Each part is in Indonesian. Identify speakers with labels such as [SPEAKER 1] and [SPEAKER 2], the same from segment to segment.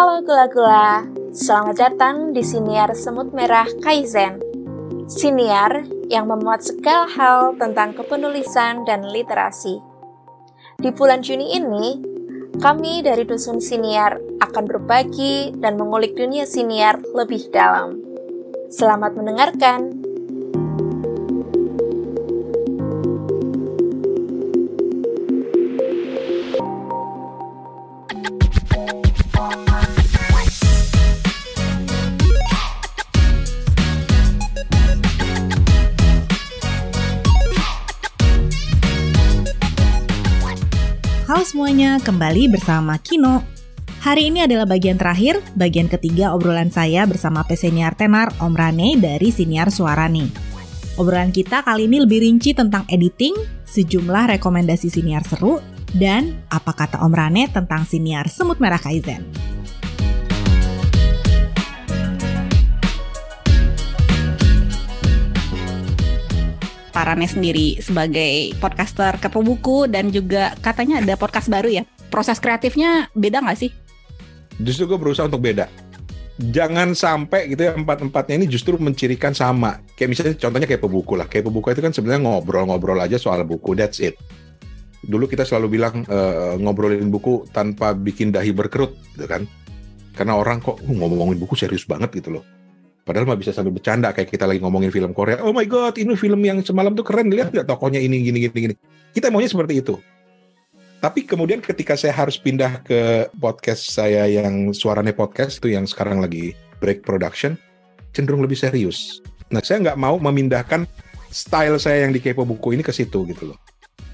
[SPEAKER 1] Halo gula-gula, selamat datang di Siniar Semut Merah Kaizen. Siniar yang memuat segala hal tentang kepenulisan dan literasi. Di bulan Juni ini, kami dari Dusun Siniar akan berbagi dan mengulik dunia siniar lebih dalam. Selamat mendengarkan.
[SPEAKER 2] Halo semuanya, kembali bersama Kino. Hari ini adalah bagian terakhir, bagian ketiga obrolan saya bersama peseniar tenar Om Rane dari Siniar Suarani. Obrolan kita kali ini lebih rinci tentang editing, sejumlah rekomendasi siniar seru, dan apa kata Om Rane tentang siniar Semut Merah Kaizen. Pak Rane sendiri sebagai podcaster kepo buku dan juga katanya ada podcast baru ya. Proses kreatifnya beda nggak sih?
[SPEAKER 3] Justru gue berusaha untuk beda. Jangan sampai gitu ya empat-empatnya ini justru mencirikan sama. Kayak misalnya contohnya kayak pebuku lah. Kayak pebuku itu kan sebenarnya ngobrol-ngobrol aja soal buku. That's it. Dulu kita selalu bilang uh, ngobrolin buku tanpa bikin dahi berkerut gitu kan. Karena orang kok uh, ngomongin buku serius banget gitu loh Padahal mah bisa sambil bercanda kayak kita lagi ngomongin film Korea. Oh my god, ini film yang semalam tuh keren. Lihat nggak tokonya ini gini gini gini. Kita maunya seperti itu. Tapi kemudian ketika saya harus pindah ke podcast saya yang suaranya podcast itu yang sekarang lagi break production, cenderung lebih serius. Nah saya nggak mau memindahkan style saya yang di kepo buku ini ke situ gitu loh.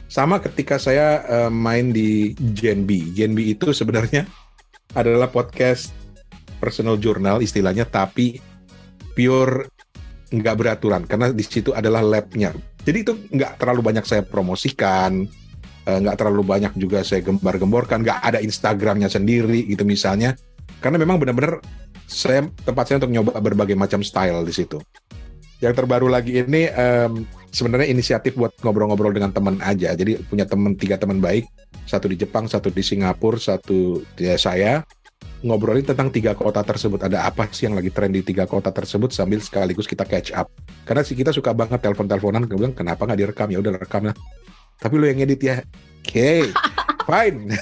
[SPEAKER 3] Sama ketika saya uh, main di Gen B. Gen B itu sebenarnya adalah podcast personal journal istilahnya, tapi pure nggak beraturan karena di situ adalah labnya. Jadi itu nggak terlalu banyak saya promosikan, eh, nggak terlalu banyak juga saya gembar-gemborkan, nggak ada Instagramnya sendiri gitu misalnya. Karena memang benar-benar saya tempat saya untuk nyoba berbagai macam style di situ. Yang terbaru lagi ini um, sebenarnya inisiatif buat ngobrol-ngobrol dengan teman aja. Jadi punya teman tiga teman baik, satu di Jepang, satu di Singapura, satu di saya ngobrolin tentang tiga kota tersebut. Ada apa sih yang lagi tren di tiga kota tersebut sambil sekaligus kita catch up. Karena sih kita suka banget telepon-teleponan, bilang kenapa nggak direkam ya udah rekam lah. Tapi lo yang edit ya, oke, okay, fine.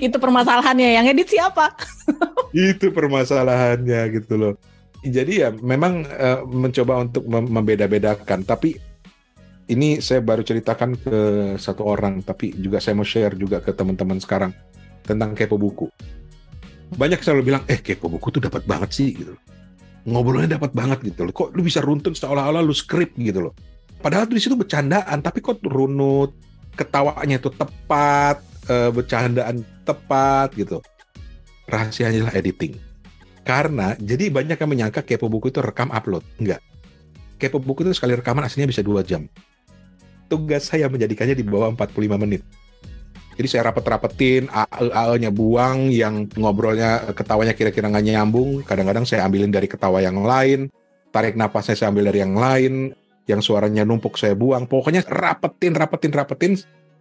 [SPEAKER 2] Itu permasalahannya, yang edit siapa?
[SPEAKER 3] Itu permasalahannya gitu loh. Jadi ya memang uh, mencoba untuk mem membeda-bedakan, tapi ini saya baru ceritakan ke satu orang, tapi juga saya mau share juga ke teman-teman sekarang tentang kepo buku. Banyak selalu bilang, eh kepo buku tuh dapat banget sih gitu. Ngobrolnya dapat banget gitu loh. Kok lu bisa runtun seolah-olah lu skrip gitu loh. Padahal di situ bercandaan, tapi kok runut, ketawanya itu tepat, e, bercandaan tepat gitu. Rahasianya adalah editing. Karena jadi banyak yang menyangka kepo buku itu rekam upload. Enggak. Kepo buku itu sekali rekaman aslinya bisa dua jam. Tugas saya menjadikannya di bawah 45 menit jadi saya rapet-rapetin, AE-nya buang, yang ngobrolnya ketawanya kira-kira nggak nyambung. Kadang-kadang saya ambilin dari ketawa yang lain, tarik napasnya saya ambil dari yang lain, yang suaranya numpuk saya buang. Pokoknya rapetin, rapetin, rapetin.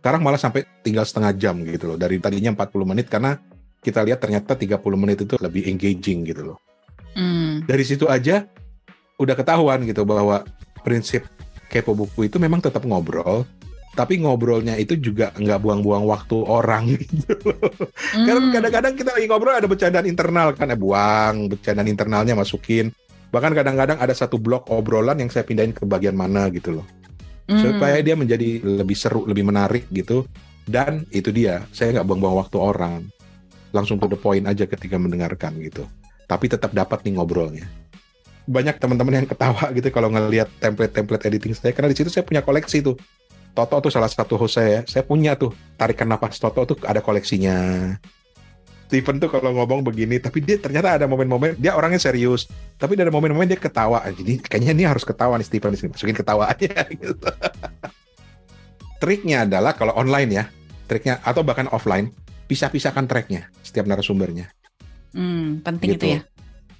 [SPEAKER 3] Sekarang malah sampai tinggal setengah jam gitu loh. Dari tadinya 40 menit karena kita lihat ternyata 30 menit itu lebih engaging gitu loh. Mm. Dari situ aja udah ketahuan gitu bahwa prinsip kepo buku itu memang tetap ngobrol, tapi ngobrolnya itu juga nggak buang-buang waktu orang gitu. Mm. Karena kadang-kadang kita lagi ngobrol ada bercandaan internal kan, eh buang bercandaan internalnya masukin. Bahkan kadang-kadang ada satu blok obrolan yang saya pindahin ke bagian mana gitu loh. Mm. Supaya dia menjadi lebih seru, lebih menarik gitu. Dan itu dia, saya nggak buang-buang waktu orang. Langsung to the point aja ketika mendengarkan gitu. Tapi tetap dapat nih ngobrolnya. Banyak teman-teman yang ketawa gitu kalau ngelihat template-template editing saya karena di situ saya punya koleksi tuh Toto tuh salah satu host saya. Saya punya tuh tarikan nafas Toto tuh ada koleksinya. Steven tuh kalau ngomong begini, tapi dia ternyata ada momen-momen dia orangnya serius, tapi ada momen-momen dia ketawa. Jadi kayaknya ini harus ketawa nih Steven di sini, masukin ketawa aja gitu. Triknya adalah kalau online ya, triknya atau bahkan offline, pisah-pisahkan tracknya setiap narasumbernya.
[SPEAKER 2] Hmm, penting gitu. itu ya.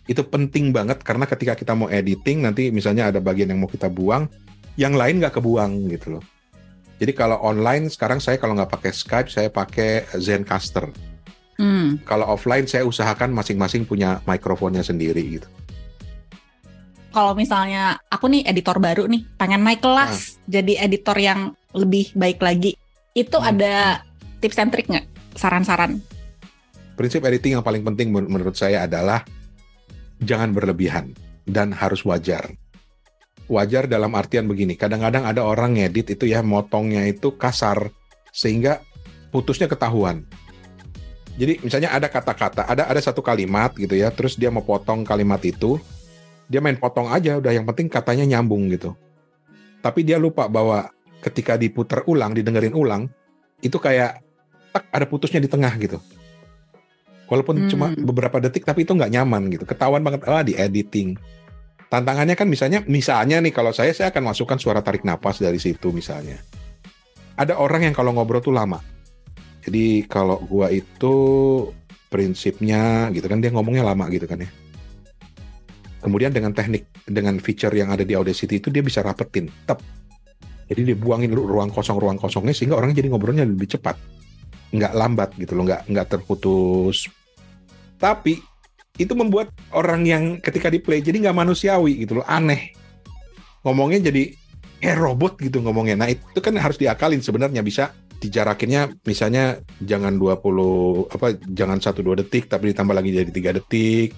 [SPEAKER 3] Itu penting banget karena ketika kita mau editing nanti misalnya ada bagian yang mau kita buang, yang lain nggak kebuang gitu loh. Jadi kalau online sekarang saya kalau nggak pakai Skype saya pakai Zencaster.
[SPEAKER 2] Hmm.
[SPEAKER 3] Kalau offline saya usahakan masing-masing punya mikrofonnya sendiri gitu.
[SPEAKER 2] Kalau misalnya aku nih editor baru nih, pengen naik kelas jadi editor yang lebih baik lagi, itu
[SPEAKER 3] Hmm.
[SPEAKER 2] ada tips and trick nggak? Saran-saran?
[SPEAKER 3] Prinsip editing yang paling penting men- menurut saya adalah jangan berlebihan dan harus wajar. Wajar dalam artian begini, kadang-kadang ada orang ngedit itu ya motongnya itu kasar sehingga putusnya ketahuan. Jadi misalnya ada kata-kata, ada ada satu kalimat gitu ya, terus dia mau potong kalimat itu, dia main potong aja, udah yang penting katanya nyambung gitu. Tapi dia lupa bahwa ketika diputar ulang, didengerin ulang, itu kayak tak ada putusnya di tengah gitu. Walaupun
[SPEAKER 2] Hmm.
[SPEAKER 3] cuma beberapa detik, tapi itu nggak nyaman gitu. Ketahuan banget, ah di editing. Tantangannya kan misalnya, misalnya nih kalau saya, saya akan masukkan suara tarik napas dari situ misalnya. Ada orang yang kalau ngobrol tuh lama. Jadi kalau gua itu prinsipnya gitu kan dia ngomongnya lama gitu kan ya. Kemudian dengan teknik dengan feature yang ada di Audacity itu dia bisa rapetin, tep. Jadi dia buangin ru- ruang kosong ruang kosongnya sehingga orang jadi ngobrolnya lebih cepat, nggak lambat gitu loh, nggak nggak terputus. Tapi itu membuat orang yang ketika di play jadi nggak manusiawi gitu loh, aneh. Ngomongnya jadi kayak robot gitu ngomongnya. Nah itu kan harus diakalin sebenarnya bisa dijarakinnya misalnya jangan 20 apa jangan 1 2 detik tapi ditambah lagi jadi tiga detik.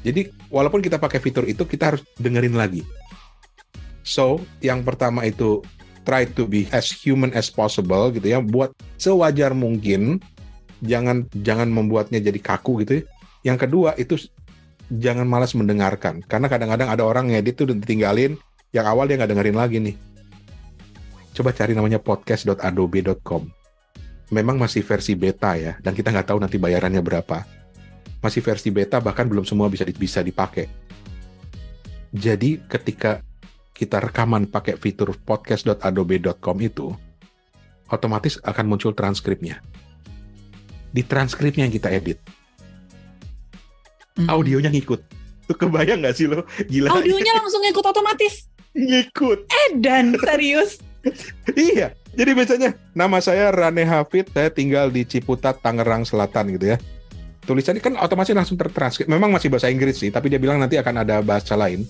[SPEAKER 3] Jadi walaupun kita pakai fitur itu kita harus dengerin lagi. So, yang pertama itu try to be as human as possible gitu ya, buat sewajar mungkin. Jangan jangan membuatnya jadi kaku gitu ya. Yang kedua itu jangan malas mendengarkan karena kadang-kadang ada orang ngedit tuh ditinggalin yang awal dia nggak dengerin lagi nih. Coba cari namanya podcast.adobe.com. Memang masih versi beta ya, dan kita nggak tahu nanti bayarannya berapa. Masih versi beta, bahkan belum semua bisa bisa dipakai. Jadi ketika kita rekaman pakai fitur podcast.adobe.com itu, otomatis akan muncul transkripnya. Di transkripnya yang kita edit,
[SPEAKER 2] Hmm.
[SPEAKER 3] audionya ngikut. Tuh kebayang nggak sih lo? Gila.
[SPEAKER 2] Audionya langsung ikut otomatis.
[SPEAKER 3] ngikut.
[SPEAKER 2] Edan, serius.
[SPEAKER 3] Iya, jadi biasanya nama saya Rane Hafid, saya tinggal di Ciputat, Tangerang Selatan gitu ya. Tulisannya kan otomatis langsung tertranskrip. Memang masih bahasa Inggris sih, tapi dia bilang nanti akan ada bahasa lain.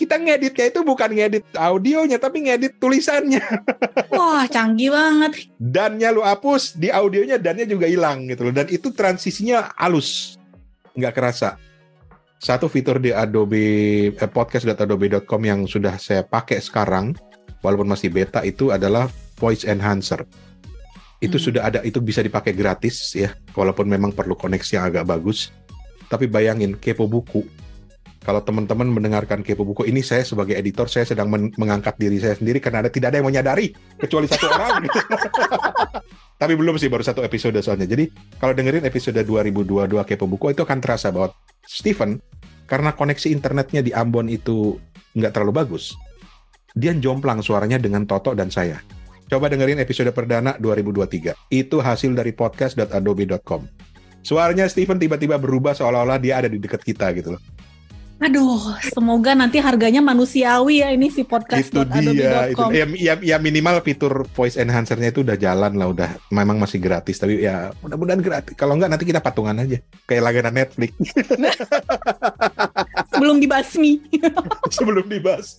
[SPEAKER 3] Kita ngeditnya itu bukan ngedit audionya, tapi ngedit tulisannya.
[SPEAKER 2] Wah, canggih banget.
[SPEAKER 3] Dannya lu hapus, di audionya dannya juga hilang gitu loh. Dan itu transisinya halus, nggak kerasa. Satu fitur di Adobe eh, podcast.adobe.com yang sudah saya pakai sekarang, walaupun masih beta itu adalah voice enhancer. Itu
[SPEAKER 2] Hmm.
[SPEAKER 3] sudah ada, itu bisa dipakai gratis ya, walaupun memang perlu koneksi yang agak bagus. Tapi bayangin kepo buku. Kalau teman-teman mendengarkan kepo buku ini, saya sebagai editor saya sedang men- mengangkat diri saya sendiri karena ada tidak ada yang menyadari kecuali satu orang. Tapi belum sih baru satu episode soalnya. Jadi kalau dengerin episode 2022 kepo buku itu akan terasa bahwa Steven karena koneksi internetnya di Ambon itu nggak terlalu bagus, dia jomplang suaranya dengan Toto dan saya. Coba dengerin episode perdana 2023. Itu hasil dari podcast.adobe.com. Suaranya Steven tiba-tiba berubah seolah-olah dia ada di dekat kita gitu loh.
[SPEAKER 2] Aduh, semoga nanti harganya manusiawi ya ini si podcast
[SPEAKER 3] itu dia itu ya, ya, ya minimal fitur voice enhancernya itu udah jalan lah udah memang masih gratis. Tapi ya mudah-mudahan gratis. Kalau nggak nanti kita patungan aja. Kayak langganan Netflix.
[SPEAKER 2] Sebelum dibasmi.
[SPEAKER 3] sebelum dibahas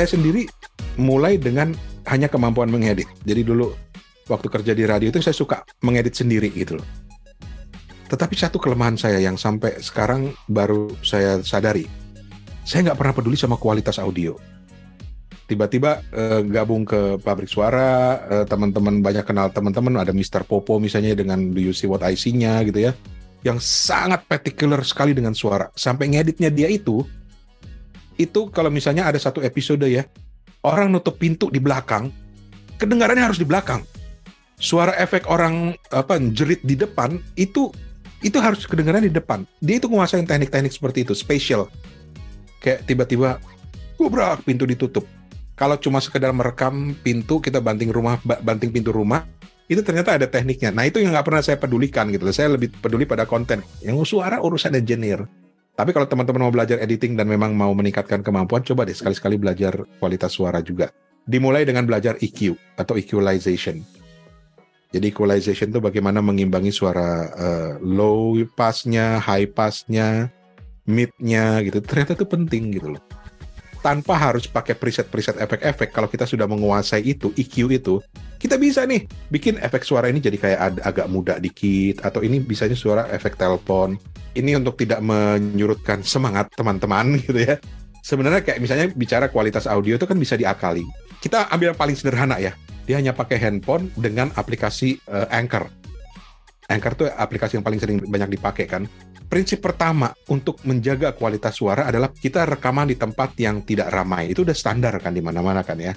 [SPEAKER 3] saya sendiri mulai dengan hanya kemampuan mengedit. Jadi dulu waktu kerja di radio itu saya suka mengedit sendiri gitu loh. Tetapi satu kelemahan saya yang sampai sekarang baru saya sadari, saya nggak pernah peduli sama kualitas audio. Tiba-tiba eh, gabung ke pabrik suara, eh, teman-teman banyak kenal teman-teman, ada Mr. Popo misalnya dengan Do You See What I See-nya gitu ya, yang sangat particular sekali dengan suara. Sampai ngeditnya dia itu, itu kalau misalnya ada satu episode ya, orang nutup pintu di belakang, kedengarannya harus di belakang. Suara efek orang apa jerit di depan itu itu harus kedengaran di depan. Dia itu menguasai teknik-teknik seperti itu, spatial. Kayak tiba-tiba gubrak pintu ditutup. kalau cuma sekedar merekam pintu kita banting rumah banting pintu rumah itu ternyata ada tekniknya. Nah itu yang nggak pernah saya pedulikan gitu. Saya lebih peduli pada konten. Yang suara urusan engineer. Tapi kalau teman-teman mau belajar editing dan memang mau meningkatkan kemampuan, coba deh sekali-sekali belajar kualitas suara juga. Dimulai dengan belajar EQ atau equalization. Jadi equalization itu bagaimana mengimbangi suara uh, low passnya, high passnya, midnya gitu. Ternyata itu penting gitu loh tanpa harus pakai preset-preset efek-efek kalau kita sudah menguasai itu EQ itu kita bisa nih bikin efek suara ini jadi kayak ag agak muda dikit atau ini bisanya suara efek telepon. Ini untuk tidak menyurutkan semangat teman-teman gitu ya. Sebenarnya kayak misalnya bicara kualitas audio itu kan bisa diakali. Kita ambil yang paling sederhana ya. Dia hanya pakai handphone dengan aplikasi uh, Anchor. Anchor tuh aplikasi yang paling sering banyak dipakai kan prinsip pertama untuk menjaga kualitas suara adalah kita rekaman di tempat yang tidak ramai. Itu udah standar kan di mana-mana kan ya.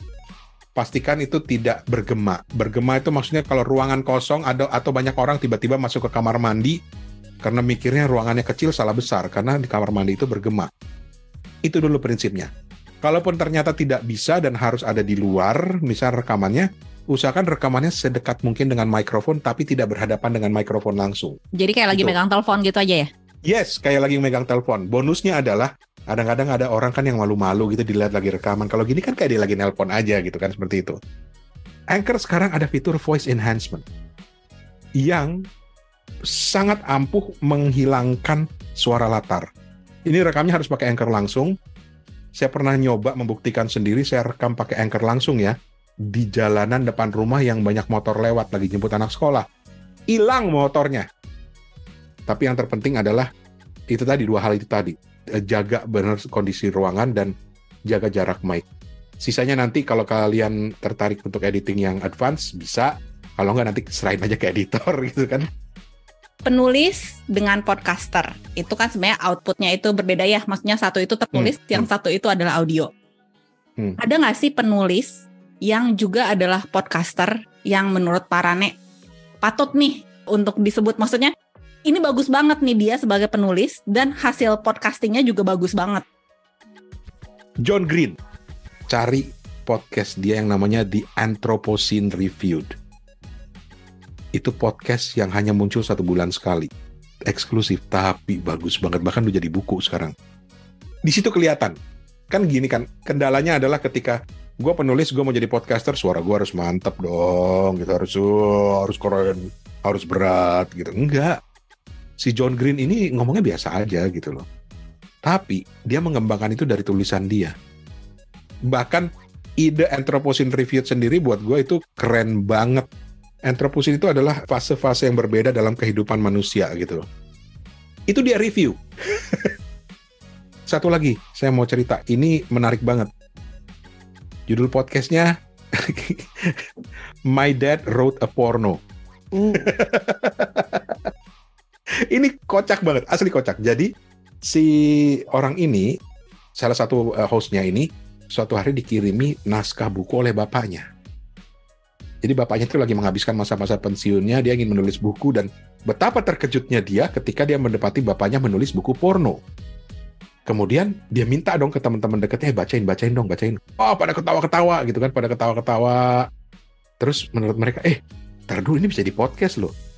[SPEAKER 3] Pastikan itu tidak bergema. Bergema itu maksudnya kalau ruangan kosong ada atau banyak orang tiba-tiba masuk ke kamar mandi karena mikirnya ruangannya kecil salah besar karena di kamar mandi itu bergema. Itu dulu prinsipnya. Kalaupun ternyata tidak bisa dan harus ada di luar, misal rekamannya, usahakan rekamannya sedekat mungkin dengan mikrofon tapi tidak berhadapan dengan mikrofon langsung.
[SPEAKER 2] Jadi kayak lagi gitu. megang telepon gitu aja ya?
[SPEAKER 3] Yes, kayak lagi megang telepon. Bonusnya adalah kadang-kadang ada orang kan yang malu-malu gitu dilihat lagi rekaman. Kalau gini kan kayak dia lagi nelpon aja gitu kan seperti itu. Anchor sekarang ada fitur voice enhancement yang sangat ampuh menghilangkan suara latar. Ini rekamnya harus pakai Anchor langsung. Saya pernah nyoba membuktikan sendiri, saya rekam pakai Anchor langsung ya di jalanan depan rumah yang banyak motor lewat lagi jemput anak sekolah. Hilang motornya tapi yang terpenting adalah itu tadi dua hal itu tadi eh, jaga benar kondisi ruangan dan jaga jarak mic. Sisanya nanti kalau kalian tertarik untuk editing yang advance bisa, kalau nggak nanti serahin aja ke editor gitu kan.
[SPEAKER 2] Penulis dengan podcaster itu kan sebenarnya outputnya itu berbeda ya. Maksudnya satu itu tertulis, hmm, yang hmm. satu itu adalah audio. Hmm. Ada nggak sih penulis yang juga adalah podcaster yang menurut Parane patut nih untuk disebut? Maksudnya ini bagus banget nih dia sebagai penulis dan hasil podcastingnya juga bagus banget.
[SPEAKER 3] John Green, cari podcast dia yang namanya The Anthropocene Reviewed. Itu podcast yang hanya muncul satu bulan sekali. Eksklusif, tapi bagus banget. Bahkan udah jadi buku sekarang. Di situ kelihatan. Kan gini kan, kendalanya adalah ketika gue penulis, gue mau jadi podcaster, suara gue harus mantep dong, gitu harus uh, harus keren, harus berat, gitu. Enggak, si John Green ini ngomongnya biasa aja gitu loh. Tapi dia mengembangkan itu dari tulisan dia. Bahkan ide Anthropocene Reviewed sendiri buat gue itu keren banget. Anthropocene itu adalah fase-fase yang berbeda dalam kehidupan manusia gitu loh. Itu dia review. Satu lagi, saya mau cerita. Ini menarik banget. Judul podcastnya My Dad Wrote a Porno. Uh. ini kocak banget, asli kocak. Jadi si orang ini, salah satu uh, hostnya ini, suatu hari dikirimi naskah buku oleh bapaknya. Jadi bapaknya itu lagi menghabiskan masa-masa pensiunnya, dia ingin menulis buku dan betapa terkejutnya dia ketika dia mendapati bapaknya menulis buku porno. Kemudian dia minta dong ke teman-teman dekatnya, eh, bacain, bacain dong, bacain. Oh, pada ketawa-ketawa gitu kan, pada ketawa-ketawa. Terus menurut mereka, eh, ntar ini bisa di podcast loh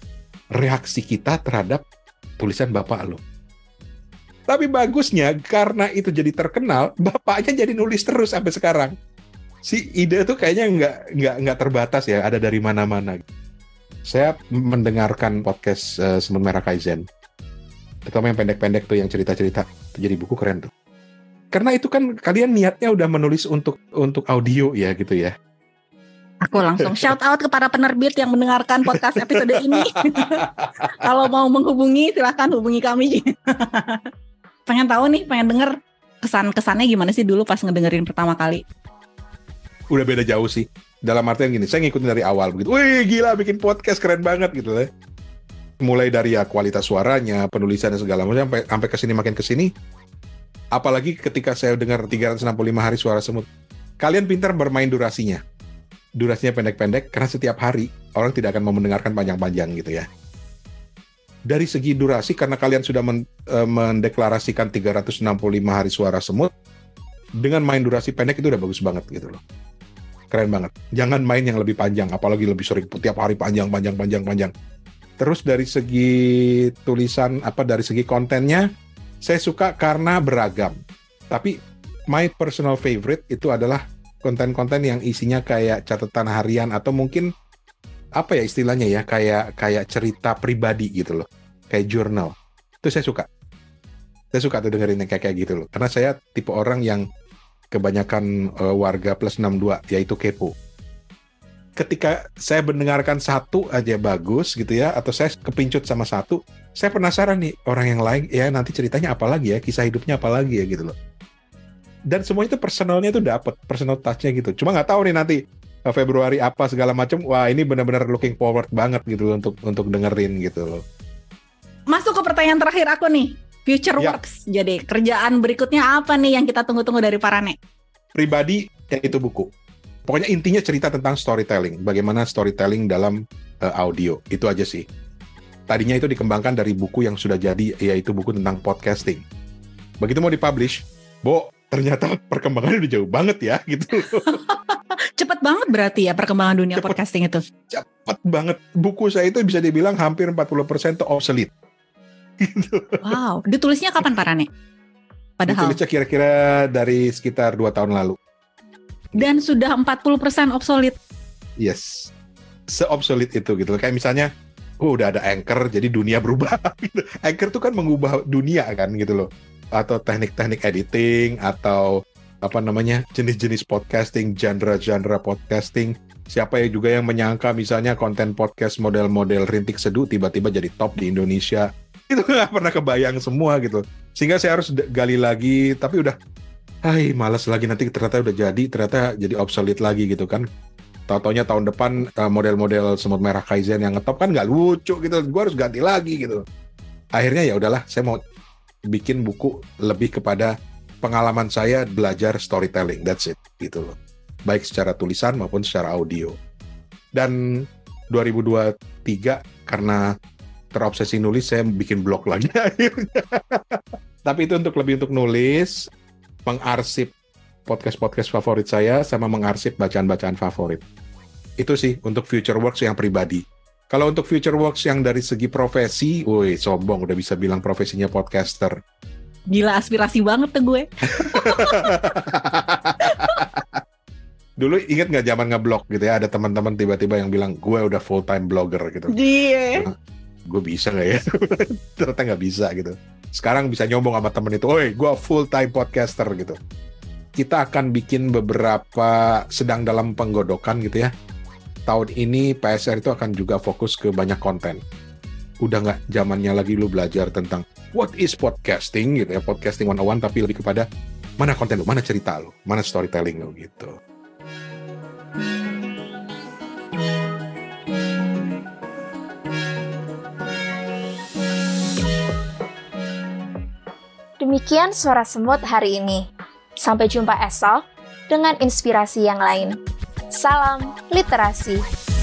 [SPEAKER 3] reaksi kita terhadap tulisan bapak lo. Tapi bagusnya karena itu jadi terkenal, bapaknya jadi nulis terus sampai sekarang. Si ide itu kayaknya nggak nggak nggak terbatas ya, ada dari mana-mana. Saya mendengarkan podcast uh, Semut Merah Kaizen, terutama yang pendek-pendek tuh yang cerita-cerita, jadi buku keren tuh. Karena itu kan kalian niatnya udah menulis untuk untuk audio ya gitu ya.
[SPEAKER 2] Aku langsung shout out kepada penerbit yang mendengarkan podcast episode ini. Kalau mau menghubungi silahkan hubungi kami. pengen tahu nih, pengen denger kesan-kesannya gimana sih dulu pas ngedengerin pertama kali?
[SPEAKER 3] Udah beda jauh sih. Dalam artian gini, saya ngikutin dari awal begitu. Wih gila bikin podcast keren banget gitu ya. Mulai dari ya kualitas suaranya, penulisannya segala macam sampai sampai ke sini makin ke sini. Apalagi ketika saya dengar 365 hari suara semut. Kalian pintar bermain durasinya durasinya pendek-pendek karena setiap hari orang tidak akan mau mendengarkan panjang-panjang gitu ya. Dari segi durasi karena kalian sudah men, e, mendeklarasikan 365 hari suara semut, dengan main durasi pendek itu udah bagus banget gitu loh. Keren banget. Jangan main yang lebih panjang, apalagi lebih sering tiap hari panjang, panjang, panjang, panjang. Terus dari segi tulisan apa dari segi kontennya, saya suka karena beragam. Tapi my personal favorite itu adalah konten-konten yang isinya kayak catatan harian atau mungkin apa ya istilahnya ya kayak kayak cerita pribadi gitu loh kayak jurnal. Itu saya suka. Saya suka tuh dengerin yang kayak kayak gitu loh. Karena saya tipe orang yang kebanyakan uh, warga plus 62 yaitu kepo. Ketika saya mendengarkan satu aja bagus gitu ya atau saya kepincut sama satu saya penasaran nih orang yang lain ya nanti ceritanya apa lagi ya kisah hidupnya apa lagi ya gitu loh dan semua itu personalnya itu dapat personal touchnya gitu cuma nggak tahu nih nanti eh, Februari apa segala macam wah ini benar-benar looking forward banget gitu loh untuk untuk dengerin gitu loh
[SPEAKER 2] masuk ke pertanyaan terakhir aku nih future ya. works jadi kerjaan berikutnya apa nih yang kita tunggu-tunggu dari Parane
[SPEAKER 3] pribadi yaitu buku Pokoknya intinya cerita tentang storytelling, bagaimana storytelling dalam uh, audio. Itu aja sih. Tadinya itu dikembangkan dari buku yang sudah jadi, yaitu buku tentang podcasting. Begitu mau dipublish, Bo, ternyata perkembangannya udah jauh banget ya, gitu.
[SPEAKER 2] Cepet banget berarti ya perkembangan dunia cepet, podcasting itu?
[SPEAKER 3] Cepet banget. Buku saya itu bisa dibilang hampir 40% itu obsolete.
[SPEAKER 2] Gitu. Wow, ditulisnya kapan Pak Rane?
[SPEAKER 3] Padahal. Ditulisnya kira-kira dari sekitar dua tahun lalu
[SPEAKER 2] dan sudah 40% obsolete.
[SPEAKER 3] Yes. Seobsolete itu gitu. Kayak misalnya oh udah ada anchor jadi dunia berubah gitu. Anchor tuh kan mengubah dunia kan gitu loh. Atau teknik-teknik editing atau apa namanya jenis-jenis podcasting, genre-genre podcasting. Siapa ya juga yang menyangka misalnya konten podcast model-model rintik seduh tiba-tiba jadi top di Indonesia. Itu nggak pernah kebayang semua gitu. Sehingga saya harus gali lagi, tapi udah hai malas lagi nanti ternyata udah jadi ternyata jadi obsolete lagi gitu kan Tau-taunya tahun depan eh, model-model semut merah Kaizen yang ngetop kan nggak lucu gitu gue harus ganti lagi gitu akhirnya ya udahlah saya mau bikin buku lebih kepada pengalaman saya belajar storytelling that's it gitu loh baik secara tulisan maupun secara audio dan 2023 karena terobsesi nulis saya bikin blog lagi akhirnya tapi itu untuk lebih untuk nulis mengarsip podcast-podcast favorit saya sama mengarsip bacaan-bacaan favorit. Itu sih untuk future works yang pribadi. Kalau untuk future works yang dari segi profesi, woi sombong udah bisa bilang profesinya podcaster.
[SPEAKER 2] Gila aspirasi banget tuh gue.
[SPEAKER 3] Dulu inget nggak zaman ngeblog gitu ya, ada teman-teman tiba-tiba yang bilang gue udah full time blogger gitu.
[SPEAKER 2] Iya.
[SPEAKER 3] Gue bisa nggak ya? Ternyata nggak bisa gitu sekarang bisa nyombong sama temen itu, oi gue full time podcaster gitu. Kita akan bikin beberapa sedang dalam penggodokan gitu ya. Tahun ini PSR itu akan juga fokus ke banyak konten. Udah nggak zamannya lagi lu belajar tentang what is podcasting gitu ya, podcasting one one tapi lebih kepada mana konten lu, mana cerita lu, mana storytelling lu gitu.
[SPEAKER 1] Demikian suara semut hari ini. Sampai jumpa esok dengan inspirasi yang lain. Salam literasi.